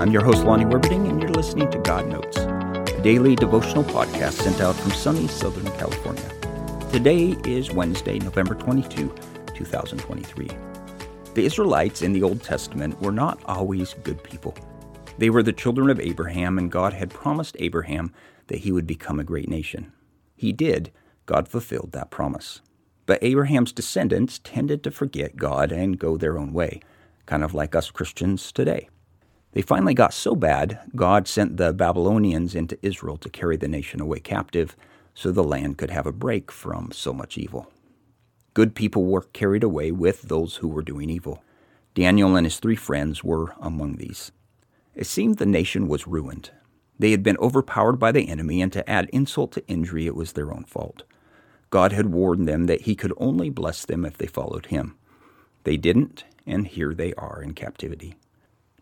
I'm your host, Lonnie Werberding, and you're listening to God Notes, a daily devotional podcast sent out from sunny Southern California. Today is Wednesday, November 22, 2023. The Israelites in the Old Testament were not always good people. They were the children of Abraham, and God had promised Abraham that he would become a great nation. He did. God fulfilled that promise. But Abraham's descendants tended to forget God and go their own way, kind of like us Christians today. They finally got so bad, God sent the Babylonians into Israel to carry the nation away captive so the land could have a break from so much evil. Good people were carried away with those who were doing evil. Daniel and his three friends were among these. It seemed the nation was ruined. They had been overpowered by the enemy, and to add insult to injury, it was their own fault. God had warned them that He could only bless them if they followed Him. They didn't, and here they are in captivity.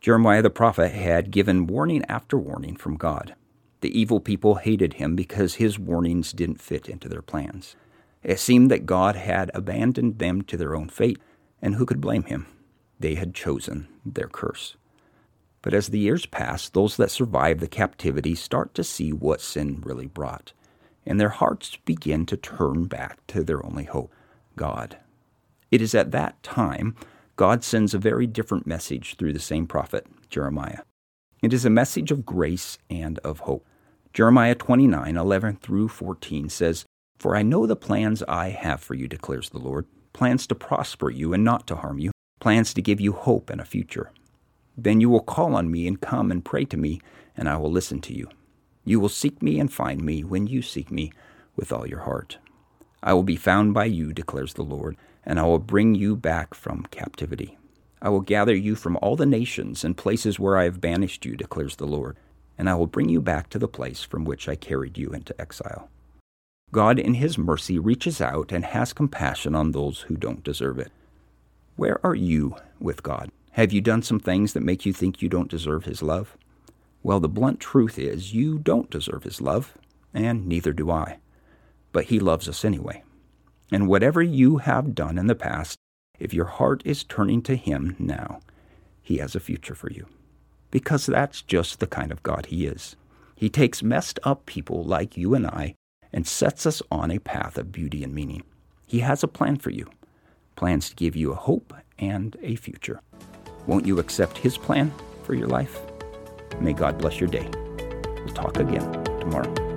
Jeremiah the prophet had given warning after warning from God. The evil people hated him because his warnings didn't fit into their plans. It seemed that God had abandoned them to their own fate, and who could blame him? They had chosen their curse. But as the years pass, those that survive the captivity start to see what sin really brought, and their hearts begin to turn back to their only hope, God. It is at that time God sends a very different message through the same prophet, Jeremiah. It is a message of grace and of hope. Jeremiah 29 11 through 14 says, For I know the plans I have for you, declares the Lord plans to prosper you and not to harm you, plans to give you hope and a future. Then you will call on me and come and pray to me, and I will listen to you. You will seek me and find me when you seek me with all your heart. I will be found by you, declares the Lord, and I will bring you back from captivity. I will gather you from all the nations and places where I have banished you, declares the Lord, and I will bring you back to the place from which I carried you into exile. God, in His mercy, reaches out and has compassion on those who don't deserve it. Where are you with God? Have you done some things that make you think you don't deserve His love? Well, the blunt truth is you don't deserve His love, and neither do I. But He loves us anyway. And whatever you have done in the past, if your heart is turning to Him now, He has a future for you. Because that's just the kind of God He is. He takes messed up people like you and I and sets us on a path of beauty and meaning. He has a plan for you, plans to give you a hope and a future. Won't you accept His plan for your life? May God bless your day. We'll talk again tomorrow.